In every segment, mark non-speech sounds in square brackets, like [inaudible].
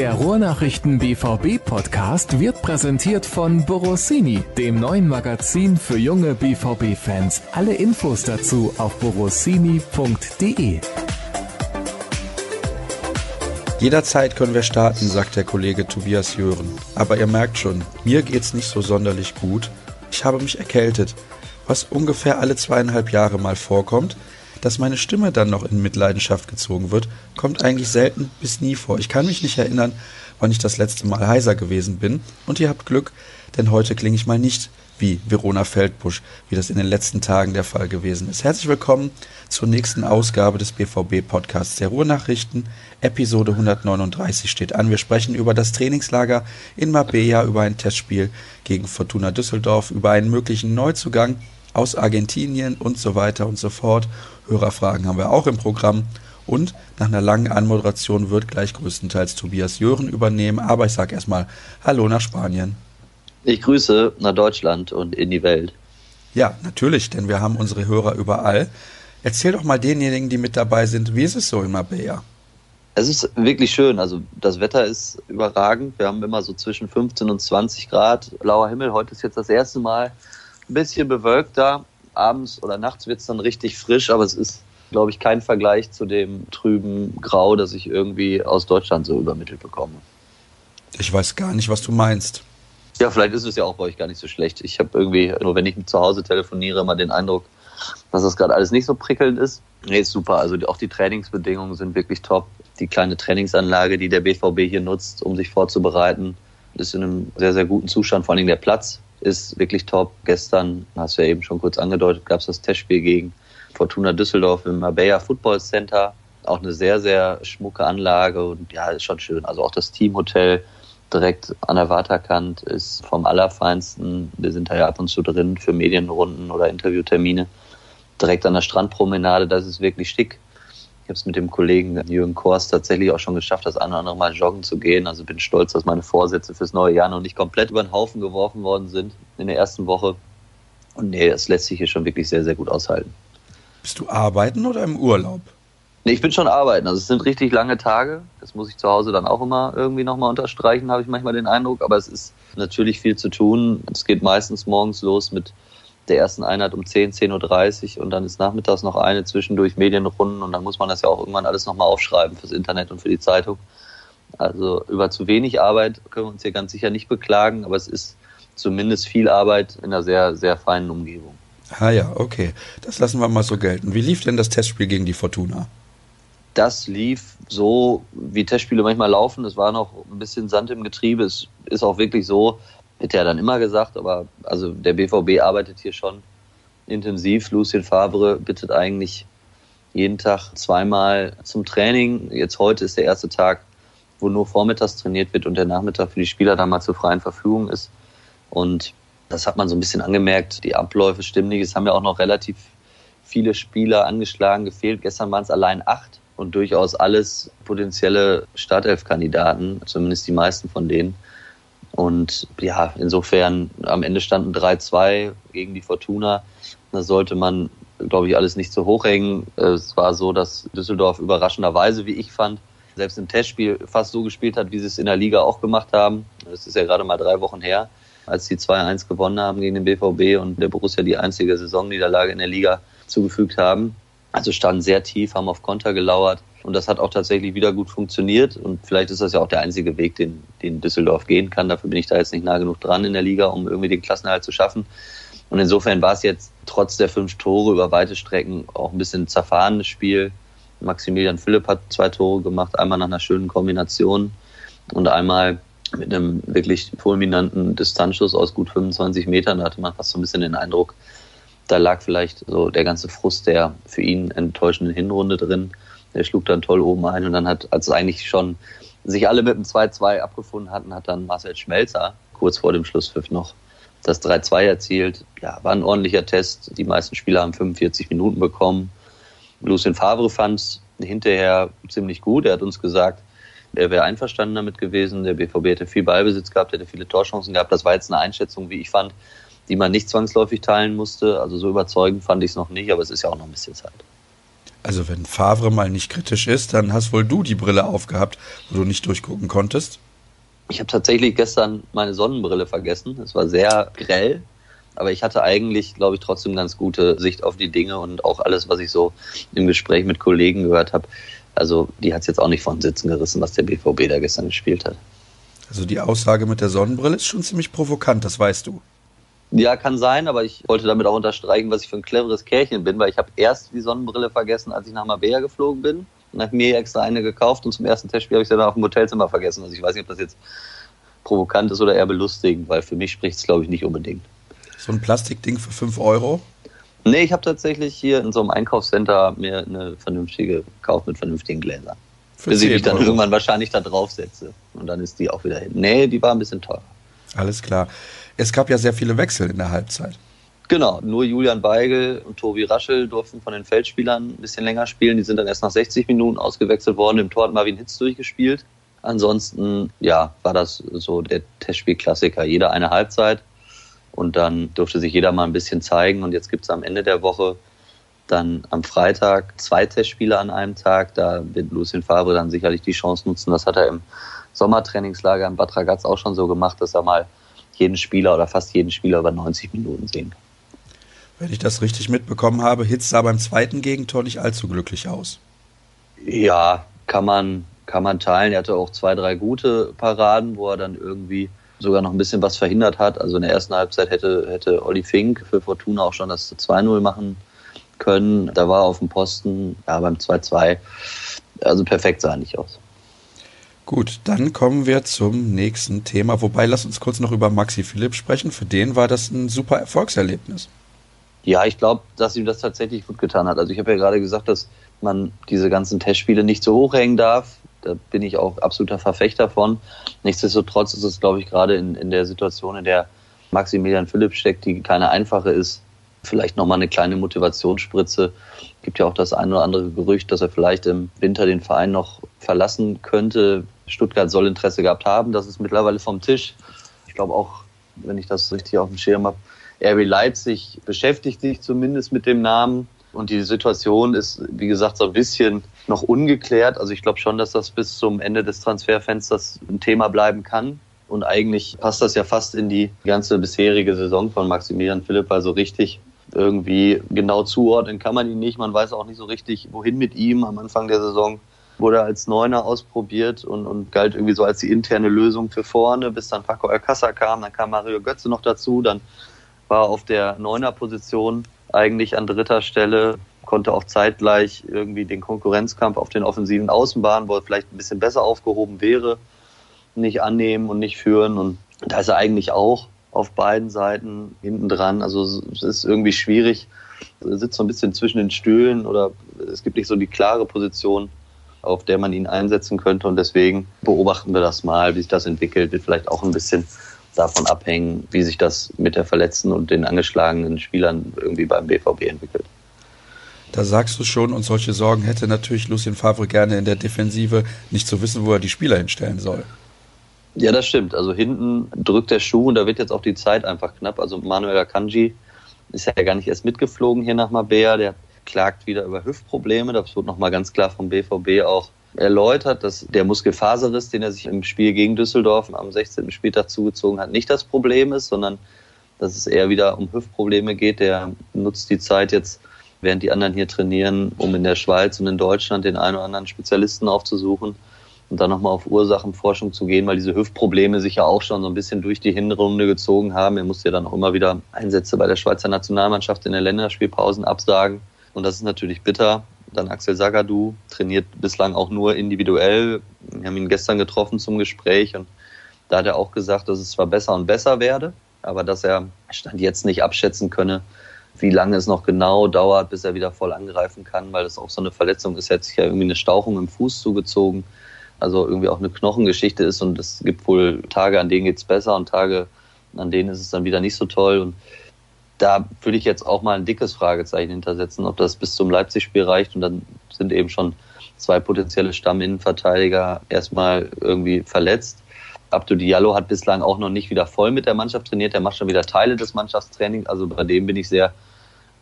Der Ruhrnachrichten BVB Podcast wird präsentiert von Borossini, dem neuen Magazin für junge BVB Fans. Alle Infos dazu auf borossini.de. Jederzeit können wir starten, sagt der Kollege Tobias Jören. Aber ihr merkt schon, mir geht's nicht so sonderlich gut. Ich habe mich erkältet, was ungefähr alle zweieinhalb Jahre mal vorkommt. Dass meine Stimme dann noch in Mitleidenschaft gezogen wird, kommt eigentlich selten bis nie vor. Ich kann mich nicht erinnern, wann ich das letzte Mal heiser gewesen bin. Und ihr habt Glück, denn heute klinge ich mal nicht wie Verona Feldbusch, wie das in den letzten Tagen der Fall gewesen ist. Herzlich willkommen zur nächsten Ausgabe des BVB-Podcasts der Ruhrnachrichten. Episode 139 steht an. Wir sprechen über das Trainingslager in Marbella, über ein Testspiel gegen Fortuna Düsseldorf, über einen möglichen Neuzugang aus Argentinien und so weiter und so fort. Hörerfragen haben wir auch im Programm. Und nach einer langen Anmoderation wird gleich größtenteils Tobias Jören übernehmen. Aber ich sage erstmal Hallo nach Spanien. Ich grüße nach Deutschland und in die Welt. Ja, natürlich, denn wir haben unsere Hörer überall. Erzähl doch mal denjenigen, die mit dabei sind, wie ist es so in Marbella? Es ist wirklich schön. Also das Wetter ist überragend. Wir haben immer so zwischen 15 und 20 Grad. Blauer Himmel. Heute ist jetzt das erste Mal ein bisschen bewölkt da. Abends oder nachts wird es dann richtig frisch, aber es ist, glaube ich, kein Vergleich zu dem trüben Grau, das ich irgendwie aus Deutschland so übermittelt bekomme. Ich weiß gar nicht, was du meinst. Ja, vielleicht ist es ja auch bei euch gar nicht so schlecht. Ich habe irgendwie, nur wenn ich zu Hause telefoniere, mal den Eindruck, dass das gerade alles nicht so prickelnd ist. Nee, ist super. Also auch die Trainingsbedingungen sind wirklich top. Die kleine Trainingsanlage, die der BVB hier nutzt, um sich vorzubereiten, ist in einem sehr, sehr guten Zustand. Vor allem der Platz ist wirklich top. Gestern, hast du ja eben schon kurz angedeutet, gab es das Testspiel gegen Fortuna Düsseldorf im Marbella Football Center. Auch eine sehr, sehr schmucke Anlage und ja, ist schon schön. Also auch das Teamhotel direkt an der Waterkant ist vom Allerfeinsten. Wir sind da ja ab und zu drin für Medienrunden oder Interviewtermine. Direkt an der Strandpromenade, das ist wirklich schick. Ich habe es mit dem Kollegen Jürgen Kors tatsächlich auch schon geschafft, das eine oder andere Mal joggen zu gehen. Also bin stolz, dass meine Vorsätze fürs neue Jahr noch nicht komplett über den Haufen geworfen worden sind in der ersten Woche. Und nee, das lässt sich hier schon wirklich sehr, sehr gut aushalten. Bist du arbeiten oder im Urlaub? Nee, ich bin schon arbeiten. Also es sind richtig lange Tage. Das muss ich zu Hause dann auch immer irgendwie nochmal unterstreichen, habe ich manchmal den Eindruck. Aber es ist natürlich viel zu tun. Es geht meistens morgens los mit der ersten Einheit um 10, 10.30 Uhr und dann ist nachmittags noch eine zwischendurch Medienrunden und dann muss man das ja auch irgendwann alles nochmal aufschreiben fürs Internet und für die Zeitung. Also über zu wenig Arbeit können wir uns hier ganz sicher nicht beklagen, aber es ist zumindest viel Arbeit in einer sehr, sehr feinen Umgebung. Ah ja, okay. Das lassen wir mal so gelten. Wie lief denn das Testspiel gegen die Fortuna? das lief so, wie Testspiele manchmal laufen. Es war noch ein bisschen Sand im Getriebe. Es ist auch wirklich so, wird ja dann immer gesagt, aber also der BVB arbeitet hier schon intensiv. Lucien Favre bittet eigentlich jeden Tag zweimal zum Training. Jetzt heute ist der erste Tag, wo nur vormittags trainiert wird und der Nachmittag für die Spieler dann mal zur freien Verfügung ist. Und das hat man so ein bisschen angemerkt. Die Abläufe stimmen nicht. Es haben ja auch noch relativ viele Spieler angeschlagen, gefehlt. Gestern waren es allein acht und durchaus alles potenzielle Startelf-Kandidaten, zumindest die meisten von denen. Und ja, insofern am Ende standen 3-2 gegen die Fortuna. Da sollte man, glaube ich, alles nicht zu hoch hängen. Es war so, dass Düsseldorf überraschenderweise, wie ich fand, selbst im Testspiel fast so gespielt hat, wie sie es in der Liga auch gemacht haben. Das ist ja gerade mal drei Wochen her, als sie 2-1 gewonnen haben gegen den BVB und der Borussia die einzige Saisonniederlage in der Liga zugefügt haben. Also standen sehr tief, haben auf Konter gelauert. Und das hat auch tatsächlich wieder gut funktioniert. Und vielleicht ist das ja auch der einzige Weg, den, den Düsseldorf gehen kann. Dafür bin ich da jetzt nicht nah genug dran in der Liga, um irgendwie den Klassenerhalt zu schaffen. Und insofern war es jetzt trotz der fünf Tore über weite Strecken auch ein bisschen zerfahrenes Spiel. Maximilian Philipp hat zwei Tore gemacht, einmal nach einer schönen Kombination und einmal mit einem wirklich fulminanten Distanzschuss aus gut 25 Metern. Da hatte man fast so ein bisschen den Eindruck, da lag vielleicht so der ganze Frust der für ihn enttäuschenden Hinrunde drin. Der schlug dann toll oben ein und dann hat, als eigentlich schon sich alle mit dem 2-2 abgefunden hatten, hat dann Marcel Schmelzer kurz vor dem Schlusspfiff noch das 3-2 erzielt. Ja, war ein ordentlicher Test. Die meisten Spieler haben 45 Minuten bekommen. Lucien Favre fand es hinterher ziemlich gut. Er hat uns gesagt, er wäre einverstanden damit gewesen. Der BVB hätte viel Ballbesitz gehabt, hätte viele Torchancen gehabt. Das war jetzt eine Einschätzung, wie ich fand, die man nicht zwangsläufig teilen musste. Also so überzeugend fand ich es noch nicht, aber es ist ja auch noch ein bisschen Zeit. Also wenn Favre mal nicht kritisch ist, dann hast wohl du die Brille aufgehabt, wo du nicht durchgucken konntest. Ich habe tatsächlich gestern meine Sonnenbrille vergessen. Es war sehr grell, aber ich hatte eigentlich, glaube ich, trotzdem ganz gute Sicht auf die Dinge und auch alles, was ich so im Gespräch mit Kollegen gehört habe. Also die hat es jetzt auch nicht von Sitzen gerissen, was der BVB da gestern gespielt hat. Also die Aussage mit der Sonnenbrille ist schon ziemlich provokant, das weißt du. Ja, kann sein, aber ich wollte damit auch unterstreichen, was ich für ein cleveres Kerlchen bin, weil ich habe erst die Sonnenbrille vergessen, als ich nach Marbella geflogen bin. Und habe mir extra eine gekauft und zum ersten Testspiel habe ich sie dann auf dem Hotelzimmer vergessen. Also ich weiß nicht, ob das jetzt provokant ist oder eher belustigend, weil für mich spricht es, glaube ich, nicht unbedingt. So ein Plastikding für 5 Euro? Nee, ich habe tatsächlich hier in so einem Einkaufscenter mir eine vernünftige gekauft mit vernünftigen Gläsern. Für bis ich mich dann Euro. irgendwann wahrscheinlich da draufsetze. Und dann ist die auch wieder hin. Nee, die war ein bisschen teurer. Alles klar. Es gab ja sehr viele Wechsel in der Halbzeit. Genau, nur Julian Weigel und Tobi Raschel durften von den Feldspielern ein bisschen länger spielen. Die sind dann erst nach 60 Minuten ausgewechselt worden. Im Tor hat Marvin Hitz durchgespielt. Ansonsten, ja, war das so der Testspielklassiker. Jeder eine Halbzeit. Und dann durfte sich jeder mal ein bisschen zeigen. Und jetzt gibt es am Ende der Woche dann am Freitag zwei Testspiele an einem Tag. Da wird Lucien Favre dann sicherlich die Chance nutzen. Das hat er im Sommertrainingslager in Bad Ragaz auch schon so gemacht, dass er mal jeden Spieler oder fast jeden Spieler über 90 Minuten sehen kann. Wenn ich das richtig mitbekommen habe, Hitz sah beim zweiten Gegentor nicht allzu glücklich aus. Ja, kann man, kann man teilen. Er hatte auch zwei, drei gute Paraden, wo er dann irgendwie sogar noch ein bisschen was verhindert hat. Also in der ersten Halbzeit hätte, hätte Olli Fink für Fortuna auch schon das 2-0 machen können. Da war er auf dem Posten, ja, beim 2-2. Also perfekt sah er nicht aus. Gut, dann kommen wir zum nächsten Thema. Wobei, lass uns kurz noch über Maxi Philipp sprechen. Für den war das ein super Erfolgserlebnis. Ja, ich glaube, dass ihm das tatsächlich gut getan hat. Also ich habe ja gerade gesagt, dass man diese ganzen Testspiele nicht so hochhängen darf. Da bin ich auch absoluter Verfechter von. Nichtsdestotrotz ist es, glaube ich, gerade in, in der Situation, in der Maximilian Philipp steckt, die keine einfache ist, vielleicht nochmal eine kleine Motivationsspritze. Gibt ja auch das ein oder andere Gerücht, dass er vielleicht im Winter den Verein noch verlassen könnte. Stuttgart soll Interesse gehabt haben. Das ist mittlerweile vom Tisch. Ich glaube auch, wenn ich das richtig auf dem Schirm habe, RB Leipzig beschäftigt sich zumindest mit dem Namen. Und die Situation ist, wie gesagt, so ein bisschen noch ungeklärt. Also ich glaube schon, dass das bis zum Ende des Transferfensters ein Thema bleiben kann. Und eigentlich passt das ja fast in die ganze bisherige Saison von Maximilian Philipp. Also richtig irgendwie genau zuordnen kann man ihn nicht. Man weiß auch nicht so richtig, wohin mit ihm. Am Anfang der Saison wurde als Neuner ausprobiert und, und galt irgendwie so als die interne Lösung für vorne, bis dann Paco Alcázar kam. Dann kam Mario Götze noch dazu. Dann war er auf der Neuner-Position eigentlich an dritter Stelle, konnte auch zeitgleich irgendwie den Konkurrenzkampf auf den offensiven Außenbahnen, wo er vielleicht ein bisschen besser aufgehoben wäre, nicht annehmen und nicht führen. Und da ist er eigentlich auch auf beiden Seiten hinten dran. Also es ist irgendwie schwierig. Er sitzt so ein bisschen zwischen den Stühlen oder es gibt nicht so die klare Position, auf der man ihn einsetzen könnte. Und deswegen beobachten wir das mal, wie sich das entwickelt. Wird vielleicht auch ein bisschen davon abhängen, wie sich das mit der verletzten und den angeschlagenen Spielern irgendwie beim BVB entwickelt. Da sagst du schon, und solche Sorgen hätte natürlich Lucien Favre gerne in der Defensive, nicht zu wissen, wo er die Spieler hinstellen soll. Ja, das stimmt. Also hinten drückt der Schuh und da wird jetzt auch die Zeit einfach knapp. Also Manuel Akanji ist ja gar nicht erst mitgeflogen hier nach Mabea. Der klagt wieder über Hüftprobleme. Das wird nochmal ganz klar vom BVB auch erläutert, dass der Muskelfaserriss, den er sich im Spiel gegen Düsseldorf am 16. Spieltag zugezogen hat, nicht das Problem ist, sondern dass es eher wieder um Hüftprobleme geht. Der nutzt die Zeit jetzt, während die anderen hier trainieren, um in der Schweiz und in Deutschland den einen oder anderen Spezialisten aufzusuchen und dann nochmal auf Ursachenforschung zu gehen, weil diese Hüftprobleme sich ja auch schon so ein bisschen durch die Hinrunde gezogen haben. Er musste ja dann auch immer wieder Einsätze bei der Schweizer Nationalmannschaft in den Länderspielpausen absagen. Und das ist natürlich bitter. Dann Axel Sagadou trainiert bislang auch nur individuell. Wir haben ihn gestern getroffen zum Gespräch und da hat er auch gesagt, dass es zwar besser und besser werde, aber dass er Stand jetzt nicht abschätzen könne, wie lange es noch genau dauert, bis er wieder voll angreifen kann, weil das auch so eine Verletzung ist. Er hat sich ja irgendwie eine Stauchung im Fuß zugezogen also irgendwie auch eine Knochengeschichte ist und es gibt wohl Tage, an denen geht's besser und Tage, an denen ist es dann wieder nicht so toll. Und da würde ich jetzt auch mal ein dickes Fragezeichen hintersetzen, ob das bis zum Leipzig-Spiel reicht und dann sind eben schon zwei potenzielle Stamminnenverteidiger erstmal irgendwie verletzt. Abdu Diallo hat bislang auch noch nicht wieder voll mit der Mannschaft trainiert. Der macht schon wieder Teile des Mannschaftstrainings. Also bei dem bin ich sehr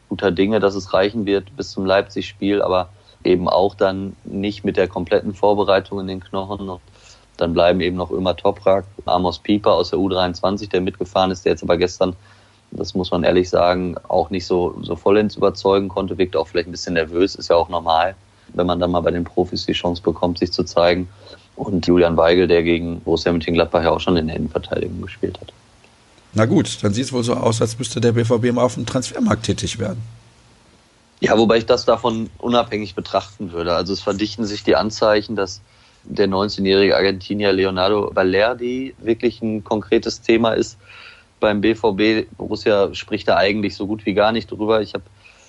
guter Dinge, dass es reichen wird bis zum Leipzig-Spiel. Aber eben auch dann nicht mit der kompletten Vorbereitung in den Knochen. Und dann bleiben eben noch immer Toprak, Amos Pieper aus der U23, der mitgefahren ist, der jetzt aber gestern, das muss man ehrlich sagen, auch nicht so, so vollends überzeugen konnte, wirkt auch vielleicht ein bisschen nervös, ist ja auch normal, wenn man dann mal bei den Profis die Chance bekommt, sich zu zeigen. Und Julian Weigel, der gegen Borussia Mönchengladbach ja auch schon in der Innenverteidigung gespielt hat. Na gut, dann sieht es wohl so aus, als müsste der BVB mal auf dem Transfermarkt tätig werden. Ja, wobei ich das davon unabhängig betrachten würde. Also es verdichten sich die Anzeichen, dass der 19-jährige Argentinier Leonardo Valerdi wirklich ein konkretes Thema ist beim BVB. Borussia spricht da eigentlich so gut wie gar nicht drüber. Ich habe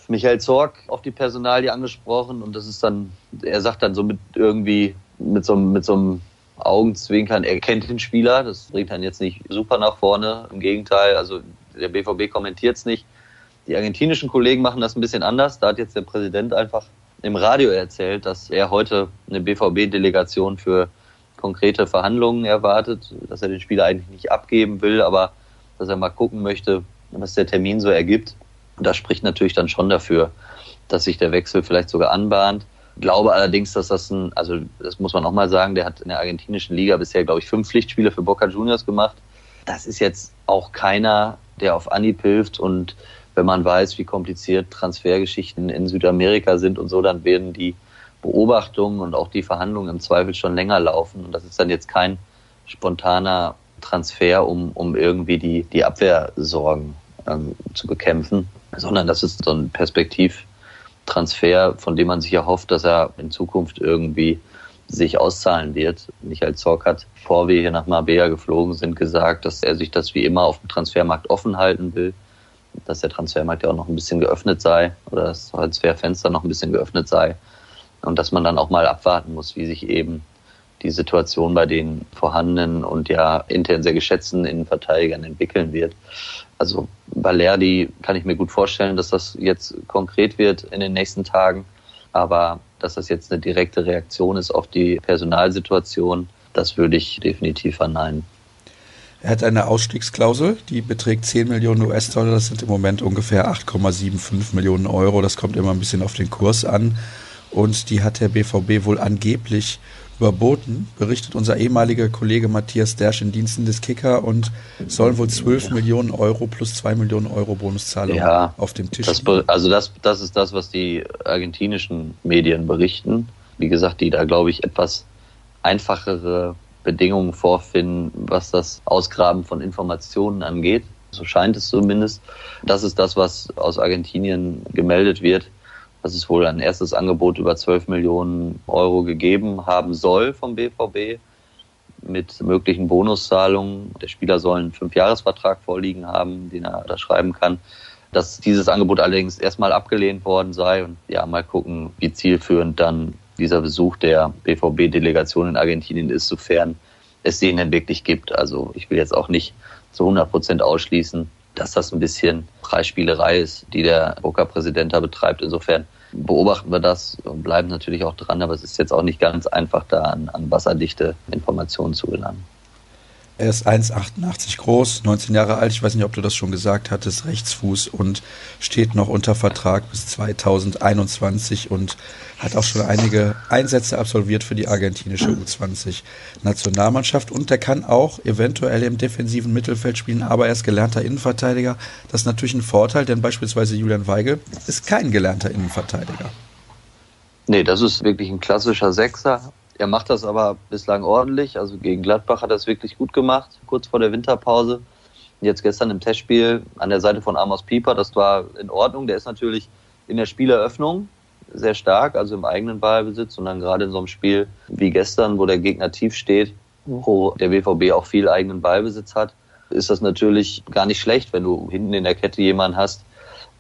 Michael Zorg auf die Personalie angesprochen und das ist dann, er sagt dann so mit irgendwie mit so, mit so einem Augenzwinkern, er kennt den Spieler, das bringt dann jetzt nicht super nach vorne. Im Gegenteil, also der BVB kommentiert es nicht. Die argentinischen Kollegen machen das ein bisschen anders. Da hat jetzt der Präsident einfach im Radio erzählt, dass er heute eine BVB-Delegation für konkrete Verhandlungen erwartet, dass er den Spieler eigentlich nicht abgeben will, aber dass er mal gucken möchte, was der Termin so ergibt. Und das spricht natürlich dann schon dafür, dass sich der Wechsel vielleicht sogar anbahnt. Glaube allerdings, dass das ein, also das muss man auch mal sagen, der hat in der argentinischen Liga bisher, glaube ich, fünf Pflichtspiele für Boca Juniors gemacht. Das ist jetzt auch keiner, der auf Anhieb hilft und wenn man weiß, wie kompliziert Transfergeschichten in Südamerika sind und so, dann werden die Beobachtungen und auch die Verhandlungen im Zweifel schon länger laufen. Und das ist dann jetzt kein spontaner Transfer, um, um irgendwie die, die Abwehrsorgen ähm, zu bekämpfen, sondern das ist so ein Perspektivtransfer, von dem man sich erhofft, dass er in Zukunft irgendwie sich auszahlen wird. Michael Zorc hat, bevor wir hier nach Marbella geflogen sind, gesagt, dass er sich das wie immer auf dem Transfermarkt offen halten will dass der Transfermarkt ja auch noch ein bisschen geöffnet sei oder das Transferfenster noch ein bisschen geöffnet sei und dass man dann auch mal abwarten muss, wie sich eben die Situation bei den vorhandenen und ja intern sehr geschätzten Innenverteidigern entwickeln wird. Also Balerdi kann ich mir gut vorstellen, dass das jetzt konkret wird in den nächsten Tagen, aber dass das jetzt eine direkte Reaktion ist auf die Personalsituation, das würde ich definitiv verneinen. Er hat eine Ausstiegsklausel, die beträgt 10 Millionen US-Dollar. Das sind im Moment ungefähr 8,75 Millionen Euro. Das kommt immer ein bisschen auf den Kurs an. Und die hat der BVB wohl angeblich überboten, berichtet unser ehemaliger Kollege Matthias Dersch in Diensten des Kicker und sollen wohl 12 Millionen Euro plus 2 Millionen Euro Bonuszahlung ja, auf dem Tisch das, Also das, das ist das, was die argentinischen Medien berichten. Wie gesagt, die da, glaube ich, etwas einfachere Bedingungen vorfinden, was das Ausgraben von Informationen angeht. So scheint es zumindest. Das ist das, was aus Argentinien gemeldet wird, dass es wohl ein erstes Angebot über 12 Millionen Euro gegeben haben soll vom BVB mit möglichen Bonuszahlungen. Der Spieler soll einen Fünfjahresvertrag vorliegen haben, den er unterschreiben kann. Dass dieses Angebot allerdings erstmal abgelehnt worden sei und ja, mal gucken, wie zielführend dann dieser Besuch der BVB-Delegation in Argentinien ist, sofern es den denn wirklich gibt. Also ich will jetzt auch nicht zu 100 Prozent ausschließen, dass das ein bisschen Preisspielerei ist, die der Boca-Präsident da betreibt. Insofern beobachten wir das und bleiben natürlich auch dran, aber es ist jetzt auch nicht ganz einfach, da an, an wasserdichte Informationen zu gelangen. Er ist 1,88 groß, 19 Jahre alt, ich weiß nicht, ob du das schon gesagt hattest, Rechtsfuß und steht noch unter Vertrag bis 2021 und hat auch schon einige Einsätze absolviert für die argentinische U20-Nationalmannschaft und der kann auch eventuell im defensiven Mittelfeld spielen, aber er ist gelernter Innenverteidiger. Das ist natürlich ein Vorteil, denn beispielsweise Julian Weigel ist kein gelernter Innenverteidiger. Nee, das ist wirklich ein klassischer Sechser er macht das aber bislang ordentlich. Also gegen Gladbach hat er es wirklich gut gemacht, kurz vor der Winterpause. Jetzt gestern im Testspiel an der Seite von Amos Pieper, das war in Ordnung. Der ist natürlich in der Spieleröffnung sehr stark, also im eigenen Ballbesitz und dann gerade in so einem Spiel wie gestern, wo der Gegner tief steht, wo der BVB auch viel eigenen Ballbesitz hat, ist das natürlich gar nicht schlecht, wenn du hinten in der Kette jemanden hast,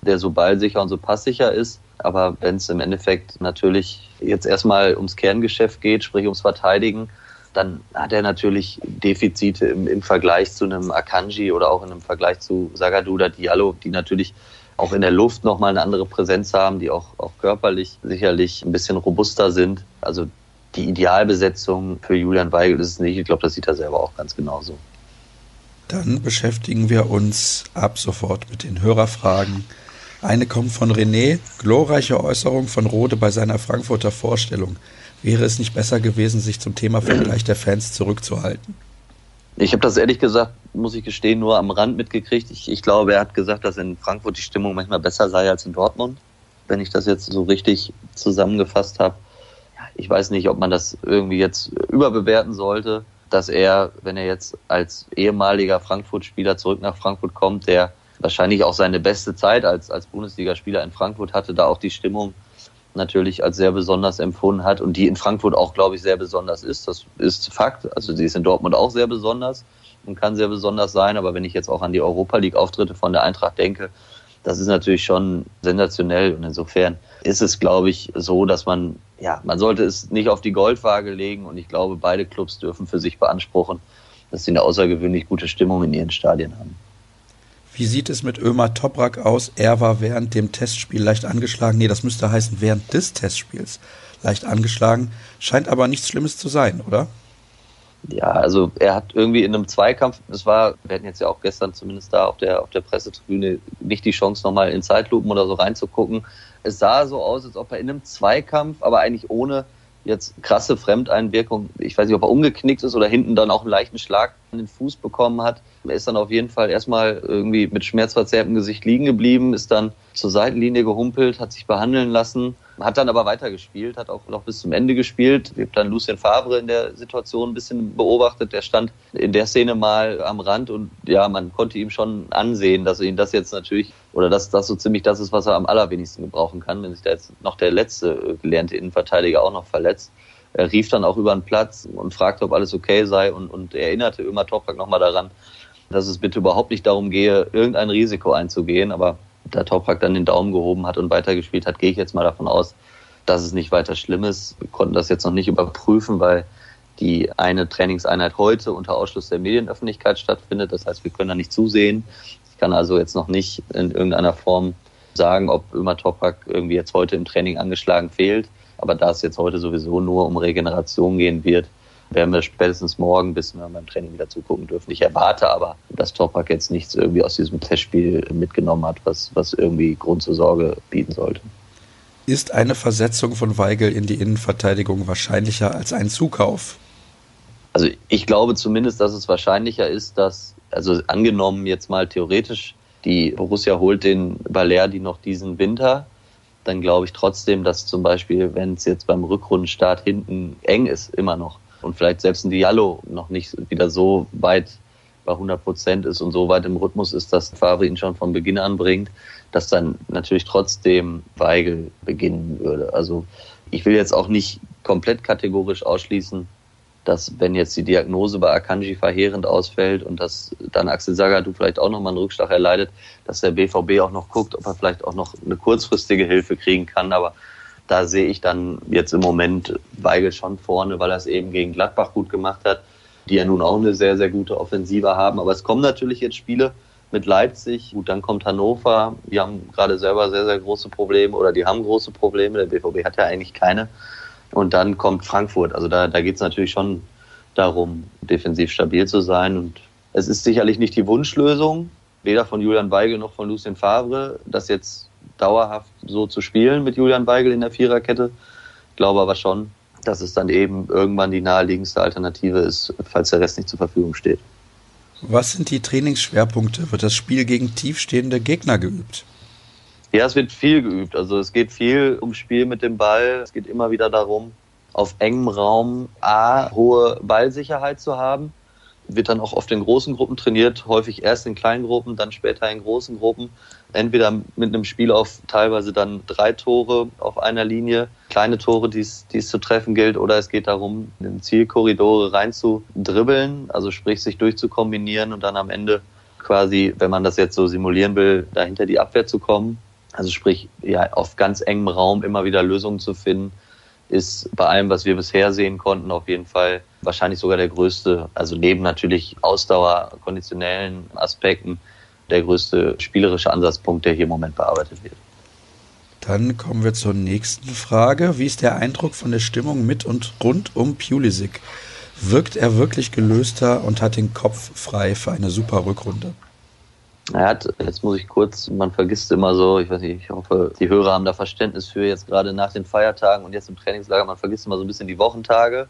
der so ballsicher und so passsicher ist aber wenn es im Endeffekt natürlich jetzt erstmal ums Kerngeschäft geht, sprich ums Verteidigen, dann hat er natürlich Defizite im, im Vergleich zu einem Akanji oder auch in einem Vergleich zu Sagadu oder Diallo, die natürlich auch in der Luft nochmal eine andere Präsenz haben, die auch, auch körperlich sicherlich ein bisschen robuster sind. Also die Idealbesetzung für Julian Weigel ist es nicht. Ich glaube, das sieht er selber auch ganz genauso. Dann beschäftigen wir uns ab sofort mit den Hörerfragen Eine kommt von René, glorreiche Äußerung von Rode bei seiner Frankfurter Vorstellung. Wäre es nicht besser gewesen, sich zum Thema Vergleich der Fans zurückzuhalten? Ich habe das ehrlich gesagt, muss ich gestehen, nur am Rand mitgekriegt. Ich, ich glaube, er hat gesagt, dass in Frankfurt die Stimmung manchmal besser sei als in Dortmund, wenn ich das jetzt so richtig zusammengefasst habe. Ich weiß nicht, ob man das irgendwie jetzt überbewerten sollte, dass er, wenn er jetzt als ehemaliger Frankfurt-Spieler zurück nach Frankfurt kommt, der wahrscheinlich auch seine beste Zeit als, als Bundesligaspieler in Frankfurt hatte, da auch die Stimmung natürlich als sehr besonders empfunden hat und die in Frankfurt auch, glaube ich, sehr besonders ist. Das ist Fakt. Also sie ist in Dortmund auch sehr besonders und kann sehr besonders sein. Aber wenn ich jetzt auch an die Europa League-Auftritte von der Eintracht denke, das ist natürlich schon sensationell. Und insofern ist es, glaube ich, so, dass man, ja, man sollte es nicht auf die Goldwaage legen. Und ich glaube, beide Clubs dürfen für sich beanspruchen, dass sie eine außergewöhnlich gute Stimmung in ihren Stadien haben. Wie sieht es mit Ömer Toprak aus? Er war während dem Testspiel leicht angeschlagen. Nee, das müsste heißen während des Testspiels leicht angeschlagen. Scheint aber nichts Schlimmes zu sein, oder? Ja, also er hat irgendwie in einem Zweikampf, das war, wir hatten jetzt ja auch gestern zumindest da auf der, auf der Pressetribüne nicht die Chance, nochmal in Zeitlupen oder so reinzugucken. Es sah so aus, als ob er in einem Zweikampf, aber eigentlich ohne jetzt krasse Fremdeinwirkung, ich weiß nicht, ob er umgeknickt ist oder hinten dann auch einen leichten Schlag an den Fuß bekommen hat. Er ist dann auf jeden Fall erstmal irgendwie mit schmerzverzerrtem Gesicht liegen geblieben, ist dann zur Seitenlinie gehumpelt, hat sich behandeln lassen, hat dann aber weitergespielt, hat auch noch bis zum Ende gespielt. Wir haben dann Lucien Favre in der Situation ein bisschen beobachtet. Der stand in der Szene mal am Rand und ja, man konnte ihm schon ansehen, dass ihn das jetzt natürlich oder dass das so ziemlich das ist, was er am allerwenigsten gebrauchen kann, wenn sich da jetzt noch der letzte gelernte Innenverteidiger auch noch verletzt. Er rief dann auch über den Platz und fragte, ob alles okay sei und, und erinnerte Ömer Toprak nochmal daran, dass es bitte überhaupt nicht darum gehe, irgendein Risiko einzugehen. Aber da Toprak dann den Daumen gehoben hat und weitergespielt hat, gehe ich jetzt mal davon aus, dass es nicht weiter schlimm ist. Wir konnten das jetzt noch nicht überprüfen, weil die eine Trainingseinheit heute unter Ausschluss der Medienöffentlichkeit stattfindet. Das heißt, wir können da nicht zusehen. Ich kann also jetzt noch nicht in irgendeiner Form sagen, ob Ömer Toprak irgendwie jetzt heute im Training angeschlagen fehlt. Aber da es jetzt heute sowieso nur um Regeneration gehen wird, werden wir spätestens morgen, bis wir beim Training wieder zugucken dürfen. Ich erwarte aber, dass Topak jetzt nichts irgendwie aus diesem Testspiel mitgenommen hat, was, was irgendwie Grund zur Sorge bieten sollte. Ist eine Versetzung von Weigel in die Innenverteidigung wahrscheinlicher als ein Zukauf? Also ich glaube zumindest, dass es wahrscheinlicher ist, dass, also angenommen jetzt mal theoretisch, die Borussia holt den Balerdi noch diesen Winter, dann glaube ich trotzdem, dass zum Beispiel, wenn es jetzt beim Rückrundenstart hinten eng ist, immer noch, und vielleicht selbst ein Diallo noch nicht wieder so weit bei 100 Prozent ist und so weit im Rhythmus ist, dass Favre ihn schon von Beginn an bringt, dass dann natürlich trotzdem Weigel beginnen würde. Also ich will jetzt auch nicht komplett kategorisch ausschließen, dass wenn jetzt die Diagnose bei Akanji verheerend ausfällt und dass dann Axel Sagadou vielleicht auch nochmal einen Rückschlag erleidet, dass der BVB auch noch guckt, ob er vielleicht auch noch eine kurzfristige Hilfe kriegen kann. Aber da sehe ich dann jetzt im Moment Weigel schon vorne, weil er es eben gegen Gladbach gut gemacht hat, die ja nun auch eine sehr, sehr gute Offensive haben. Aber es kommen natürlich jetzt Spiele mit Leipzig. Gut, dann kommt Hannover. Die haben gerade selber sehr, sehr große Probleme oder die haben große Probleme. Der BVB hat ja eigentlich keine. Und dann kommt Frankfurt. Also da, da geht es natürlich schon darum, defensiv stabil zu sein. Und es ist sicherlich nicht die Wunschlösung, weder von Julian Weigel noch von Lucien Favre, das jetzt dauerhaft so zu spielen mit Julian Weigel in der Viererkette. Ich glaube aber schon, dass es dann eben irgendwann die naheliegendste Alternative ist, falls der Rest nicht zur Verfügung steht. Was sind die Trainingsschwerpunkte? Wird das Spiel gegen tiefstehende Gegner geübt? Ja, es wird viel geübt. Also es geht viel ums Spiel mit dem Ball. Es geht immer wieder darum, auf engem Raum A, hohe Ballsicherheit zu haben wird dann auch oft in großen Gruppen trainiert, häufig erst in kleinen Gruppen, dann später in großen Gruppen. Entweder mit einem Spiel auf teilweise dann drei Tore auf einer Linie, kleine Tore, die es zu treffen gilt, oder es geht darum, in Zielkorridore rein zu dribbeln, also sprich sich durchzukombinieren und dann am Ende quasi, wenn man das jetzt so simulieren will, dahinter die Abwehr zu kommen. Also sprich, ja, auf ganz engem Raum immer wieder Lösungen zu finden, ist bei allem, was wir bisher sehen konnten, auf jeden Fall wahrscheinlich sogar der größte, also neben natürlich Ausdauer, konditionellen Aspekten, der größte spielerische Ansatzpunkt, der hier im Moment bearbeitet wird. Dann kommen wir zur nächsten Frage. Wie ist der Eindruck von der Stimmung mit und rund um Pulisic? Wirkt er wirklich gelöster und hat den Kopf frei für eine super Rückrunde? Er hat, jetzt muss ich kurz, man vergisst immer so, ich weiß nicht, ich hoffe, die Hörer haben da Verständnis für jetzt gerade nach den Feiertagen und jetzt im Trainingslager, man vergisst immer so ein bisschen die Wochentage.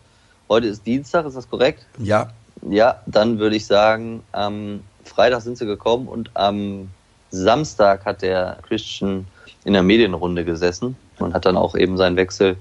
Heute ist Dienstag, ist das korrekt? Ja. Ja, dann würde ich sagen, am Freitag sind sie gekommen und am Samstag hat der Christian in der Medienrunde gesessen und hat dann auch eben seinen Wechsel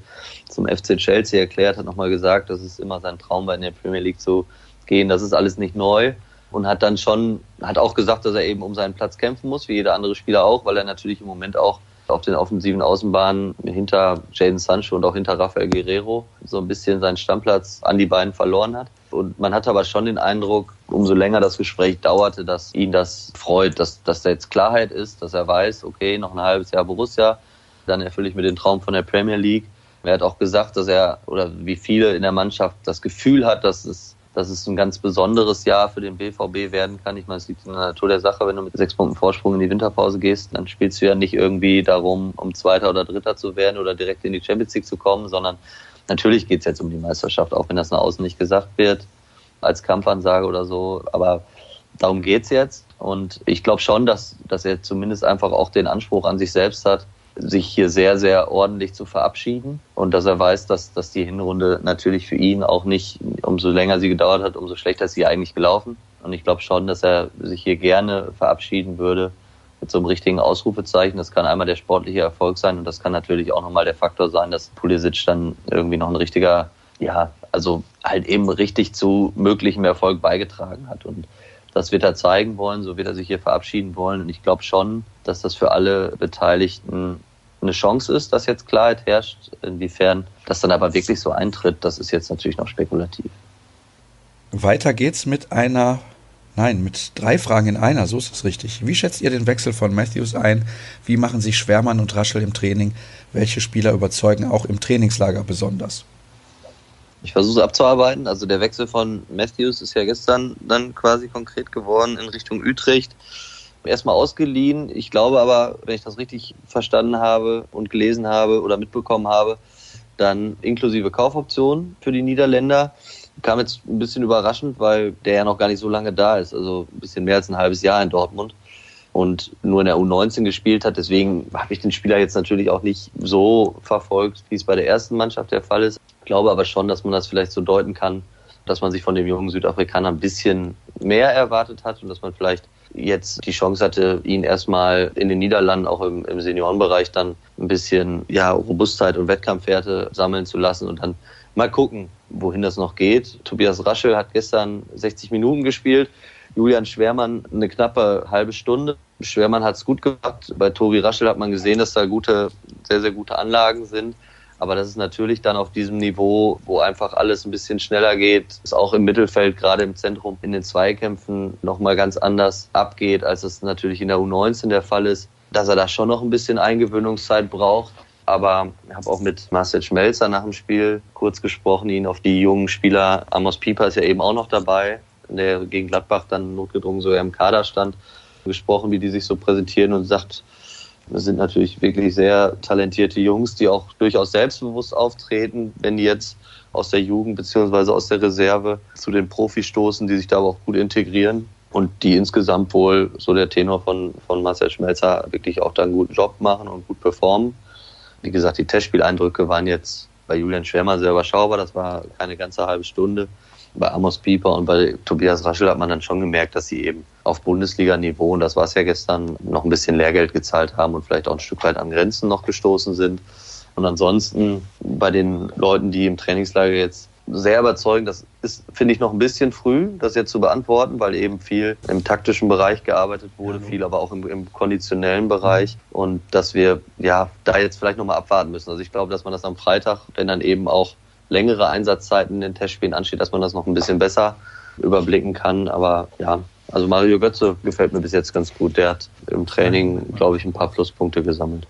zum FC Chelsea erklärt, hat nochmal gesagt, das ist immer sein Traum, bei der Premier League zu gehen. Das ist alles nicht neu und hat dann schon, hat auch gesagt, dass er eben um seinen Platz kämpfen muss, wie jeder andere Spieler auch, weil er natürlich im Moment auch auf den offensiven Außenbahnen hinter Jaden Sancho und auch hinter Rafael Guerrero so ein bisschen seinen Stammplatz an die beiden verloren hat. Und man hatte aber schon den Eindruck, umso länger das Gespräch dauerte, dass ihn das freut, dass, dass da jetzt Klarheit ist, dass er weiß, okay, noch ein halbes Jahr Borussia, dann erfülle ich mir den Traum von der Premier League. Er hat auch gesagt, dass er, oder wie viele in der Mannschaft, das Gefühl hat, dass es, dass es ein ganz besonderes Jahr für den BVB werden kann. Ich meine, es liegt in der Natur der Sache, wenn du mit sechs Punkten Vorsprung in die Winterpause gehst, dann spielst du ja nicht irgendwie darum, um Zweiter oder Dritter zu werden oder direkt in die Champions League zu kommen, sondern Natürlich geht es jetzt um die Meisterschaft, auch wenn das nach außen nicht gesagt wird, als Kampfansage oder so. Aber darum geht's jetzt. Und ich glaube schon, dass, dass er zumindest einfach auch den Anspruch an sich selbst hat, sich hier sehr, sehr ordentlich zu verabschieden. Und dass er weiß, dass, dass die Hinrunde natürlich für ihn auch nicht, umso länger sie gedauert hat, umso schlechter ist sie eigentlich gelaufen. Und ich glaube schon, dass er sich hier gerne verabschieden würde mit so einem richtigen Ausrufezeichen. Das kann einmal der sportliche Erfolg sein und das kann natürlich auch nochmal der Faktor sein, dass Pulisic dann irgendwie noch ein richtiger, ja, also halt eben richtig zu möglichem Erfolg beigetragen hat. Und das wird er zeigen wollen, so wird er sich hier verabschieden wollen. Und ich glaube schon, dass das für alle Beteiligten eine Chance ist, dass jetzt Klarheit herrscht. Inwiefern das dann aber wirklich so eintritt, das ist jetzt natürlich noch spekulativ. Weiter geht's mit einer Nein, mit drei Fragen in einer, so ist es richtig. Wie schätzt ihr den Wechsel von Matthews ein? Wie machen sich Schwermann und Raschel im Training? Welche Spieler überzeugen auch im Trainingslager besonders? Ich versuche es abzuarbeiten. Also der Wechsel von Matthews ist ja gestern dann quasi konkret geworden in Richtung Utrecht. Erstmal ausgeliehen. Ich glaube aber, wenn ich das richtig verstanden habe und gelesen habe oder mitbekommen habe, dann inklusive Kaufoptionen für die Niederländer kam jetzt ein bisschen überraschend, weil der ja noch gar nicht so lange da ist, also ein bisschen mehr als ein halbes Jahr in Dortmund und nur in der U19 gespielt hat. Deswegen habe ich den Spieler jetzt natürlich auch nicht so verfolgt, wie es bei der ersten Mannschaft der Fall ist. Ich glaube aber schon, dass man das vielleicht so deuten kann, dass man sich von dem jungen Südafrikaner ein bisschen mehr erwartet hat und dass man vielleicht jetzt die Chance hatte, ihn erstmal in den Niederlanden, auch im, im Seniorenbereich, dann ein bisschen ja, Robustheit und Wettkampfwerte sammeln zu lassen und dann mal gucken, wohin das noch geht. Tobias Raschel hat gestern 60 Minuten gespielt. Julian Schwermann eine knappe halbe Stunde. Schwermann hat es gut gemacht. Bei Tobi Raschel hat man gesehen, dass da gute, sehr, sehr gute Anlagen sind. Aber das ist natürlich dann auf diesem Niveau, wo einfach alles ein bisschen schneller geht, es auch im Mittelfeld, gerade im Zentrum, in den Zweikämpfen nochmal ganz anders abgeht, als es natürlich in der U19 der Fall ist, dass er da schon noch ein bisschen Eingewöhnungszeit braucht. Aber ich habe auch mit Marcel Schmelzer nach dem Spiel kurz gesprochen, ihn auf die jungen Spieler, Amos Pieper ist ja eben auch noch dabei, der gegen Gladbach dann notgedrungen so im Kader stand, gesprochen, wie die sich so präsentieren und sagt, das sind natürlich wirklich sehr talentierte Jungs, die auch durchaus selbstbewusst auftreten, wenn die jetzt aus der Jugend beziehungsweise aus der Reserve zu den Profis stoßen, die sich da aber auch gut integrieren und die insgesamt wohl, so der Tenor von, von Marcel Schmelzer, wirklich auch da einen guten Job machen und gut performen. Wie gesagt, die Testspieleindrücke waren jetzt bei Julian Schwärmer sehr überschaubar. Das war keine ganze halbe Stunde. Bei Amos Pieper und bei Tobias Raschel hat man dann schon gemerkt, dass sie eben auf Bundesliga-Niveau, und das war es ja gestern, noch ein bisschen Lehrgeld gezahlt haben und vielleicht auch ein Stück weit an Grenzen noch gestoßen sind. Und ansonsten bei den Leuten, die im Trainingslager jetzt sehr überzeugend. Das ist, finde ich, noch ein bisschen früh, das jetzt zu beantworten, weil eben viel im taktischen Bereich gearbeitet wurde, viel aber auch im, im konditionellen Bereich und dass wir ja da jetzt vielleicht nochmal abwarten müssen. Also ich glaube, dass man das am Freitag, wenn dann eben auch längere Einsatzzeiten in den Testspielen ansteht, dass man das noch ein bisschen besser überblicken kann. Aber ja, also Mario Götze gefällt mir bis jetzt ganz gut. Der hat im Training, glaube ich, ein paar Pluspunkte gesammelt.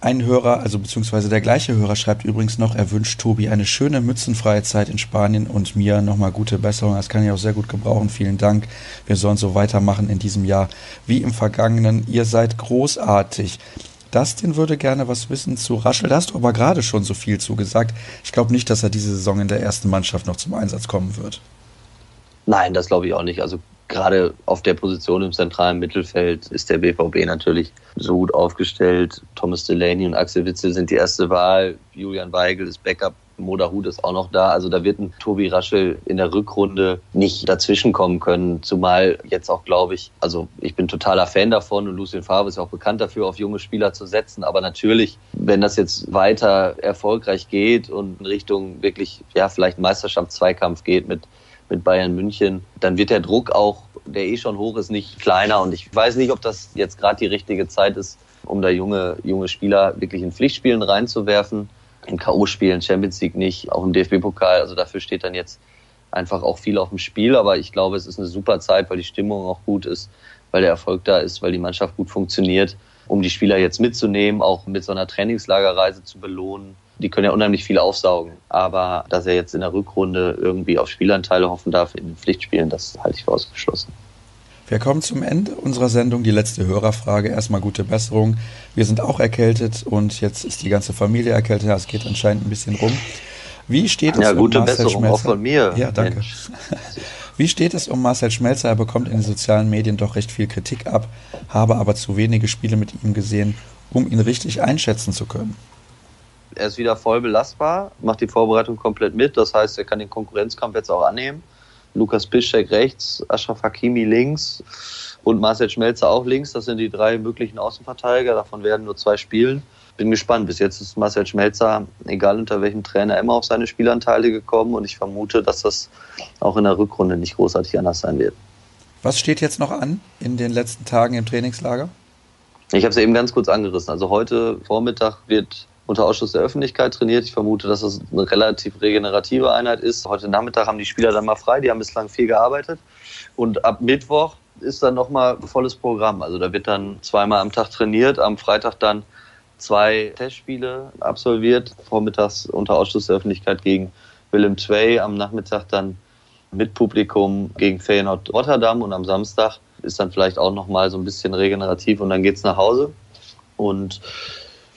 Ein Hörer, also beziehungsweise der gleiche Hörer schreibt übrigens noch, er wünscht Tobi eine schöne mützenfreie Zeit in Spanien und mir nochmal gute Besserung. Das kann ich auch sehr gut gebrauchen. Vielen Dank. Wir sollen so weitermachen in diesem Jahr wie im vergangenen. Ihr seid großartig. Dustin würde gerne was wissen zu Raschel. Da hast du aber gerade schon so viel zugesagt. Ich glaube nicht, dass er diese Saison in der ersten Mannschaft noch zum Einsatz kommen wird. Nein, das glaube ich auch nicht. Also gerade auf der Position im zentralen Mittelfeld ist der BVB natürlich so gut aufgestellt. Thomas Delaney und Axel Witzel sind die erste Wahl. Julian Weigel ist Backup. Moda Hut ist auch noch da. Also da wird ein Tobi Raschel in der Rückrunde nicht dazwischenkommen können. Zumal jetzt auch, glaube ich, also ich bin totaler Fan davon und Lucien Favre ist auch bekannt dafür, auf junge Spieler zu setzen. Aber natürlich, wenn das jetzt weiter erfolgreich geht und in Richtung wirklich, ja, vielleicht Meisterschaftszweikampf geht mit mit Bayern München, dann wird der Druck auch, der eh schon hoch ist, nicht kleiner. Und ich weiß nicht, ob das jetzt gerade die richtige Zeit ist, um da junge, junge Spieler wirklich in Pflichtspielen reinzuwerfen. In K.O.-Spielen, Champions League nicht, auch im DFB-Pokal. Also dafür steht dann jetzt einfach auch viel auf dem Spiel. Aber ich glaube, es ist eine super Zeit, weil die Stimmung auch gut ist, weil der Erfolg da ist, weil die Mannschaft gut funktioniert, um die Spieler jetzt mitzunehmen, auch mit so einer Trainingslagerreise zu belohnen die können ja unheimlich viel aufsaugen. Aber dass er jetzt in der Rückrunde irgendwie auf Spielanteile hoffen darf in den Pflichtspielen, das halte ich für ausgeschlossen. Wir kommen zum Ende unserer Sendung. Die letzte Hörerfrage. Erstmal gute Besserung. Wir sind auch erkältet und jetzt ist die ganze Familie erkältet. Es geht anscheinend ein bisschen rum. Wie steht es ja, um gute Marcel Besserung Schmelzer? auch von mir. Ja, danke. Mensch. [laughs] Wie steht es um Marcel Schmelzer? Er bekommt in den sozialen Medien doch recht viel Kritik ab, habe aber zu wenige Spiele mit ihm gesehen, um ihn richtig einschätzen zu können. Er ist wieder voll belastbar, macht die Vorbereitung komplett mit. Das heißt, er kann den Konkurrenzkampf jetzt auch annehmen. Lukas Piszczek rechts, Ashraf Hakimi links und Marcel Schmelzer auch links. Das sind die drei möglichen Außenverteidiger. Davon werden nur zwei spielen. Bin gespannt. Bis jetzt ist Marcel Schmelzer, egal unter welchem Trainer, immer auf seine Spielanteile gekommen und ich vermute, dass das auch in der Rückrunde nicht großartig anders sein wird. Was steht jetzt noch an in den letzten Tagen im Trainingslager? Ich habe es eben ganz kurz angerissen. Also heute Vormittag wird unter Ausschluss der Öffentlichkeit trainiert. Ich vermute, dass es eine relativ regenerative Einheit ist. Heute Nachmittag haben die Spieler dann mal frei. Die haben bislang viel gearbeitet. Und ab Mittwoch ist dann nochmal volles Programm. Also da wird dann zweimal am Tag trainiert. Am Freitag dann zwei Testspiele absolviert. Vormittags unter Ausschluss der Öffentlichkeit gegen Willem II. Am Nachmittag dann mit Publikum gegen Feyenoord Rotterdam. Und am Samstag ist dann vielleicht auch nochmal so ein bisschen regenerativ und dann geht's nach Hause. Und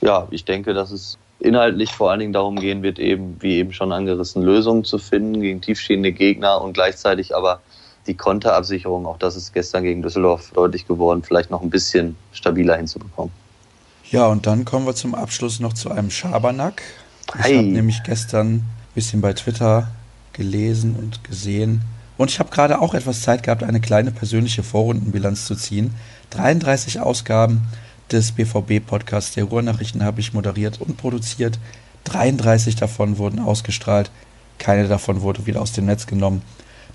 ja, ich denke, dass es inhaltlich vor allen Dingen darum gehen wird, eben, wie eben schon angerissen, Lösungen zu finden gegen tiefstehende Gegner und gleichzeitig aber die Konterabsicherung, auch das ist gestern gegen Düsseldorf deutlich geworden, vielleicht noch ein bisschen stabiler hinzubekommen. Ja, und dann kommen wir zum Abschluss noch zu einem Schabernack. Ich Hey. habe nämlich gestern ein bisschen bei Twitter gelesen und gesehen. Und ich habe gerade auch etwas Zeit gehabt, eine kleine persönliche Vorrundenbilanz zu ziehen. 33 Ausgaben des BVB-Podcasts der Ruhrnachrichten habe ich moderiert und produziert. 33 davon wurden ausgestrahlt. Keine davon wurde wieder aus dem Netz genommen.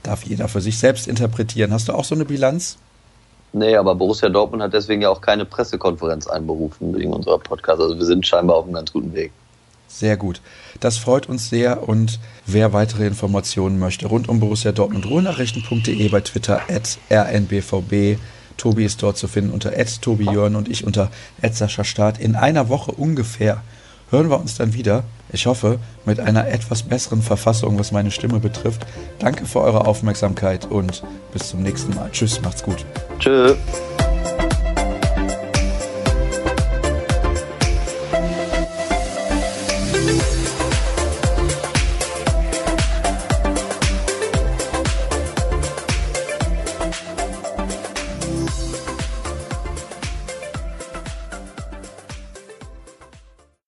Darf jeder für sich selbst interpretieren. Hast du auch so eine Bilanz? Nee, aber Borussia Dortmund hat deswegen ja auch keine Pressekonferenz einberufen wegen unserer Podcast. Also wir sind scheinbar auf einem ganz guten Weg. Sehr gut. Das freut uns sehr und wer weitere Informationen möchte rund um Borussia Dortmund, ruhrnachrichten.de bei Twitter at rnbvb. Tobi ist dort zu finden unter Tobi Jörn und ich unter Start. In einer Woche ungefähr hören wir uns dann wieder. Ich hoffe, mit einer etwas besseren Verfassung, was meine Stimme betrifft. Danke für eure Aufmerksamkeit und bis zum nächsten Mal. Tschüss, macht's gut. Tschö.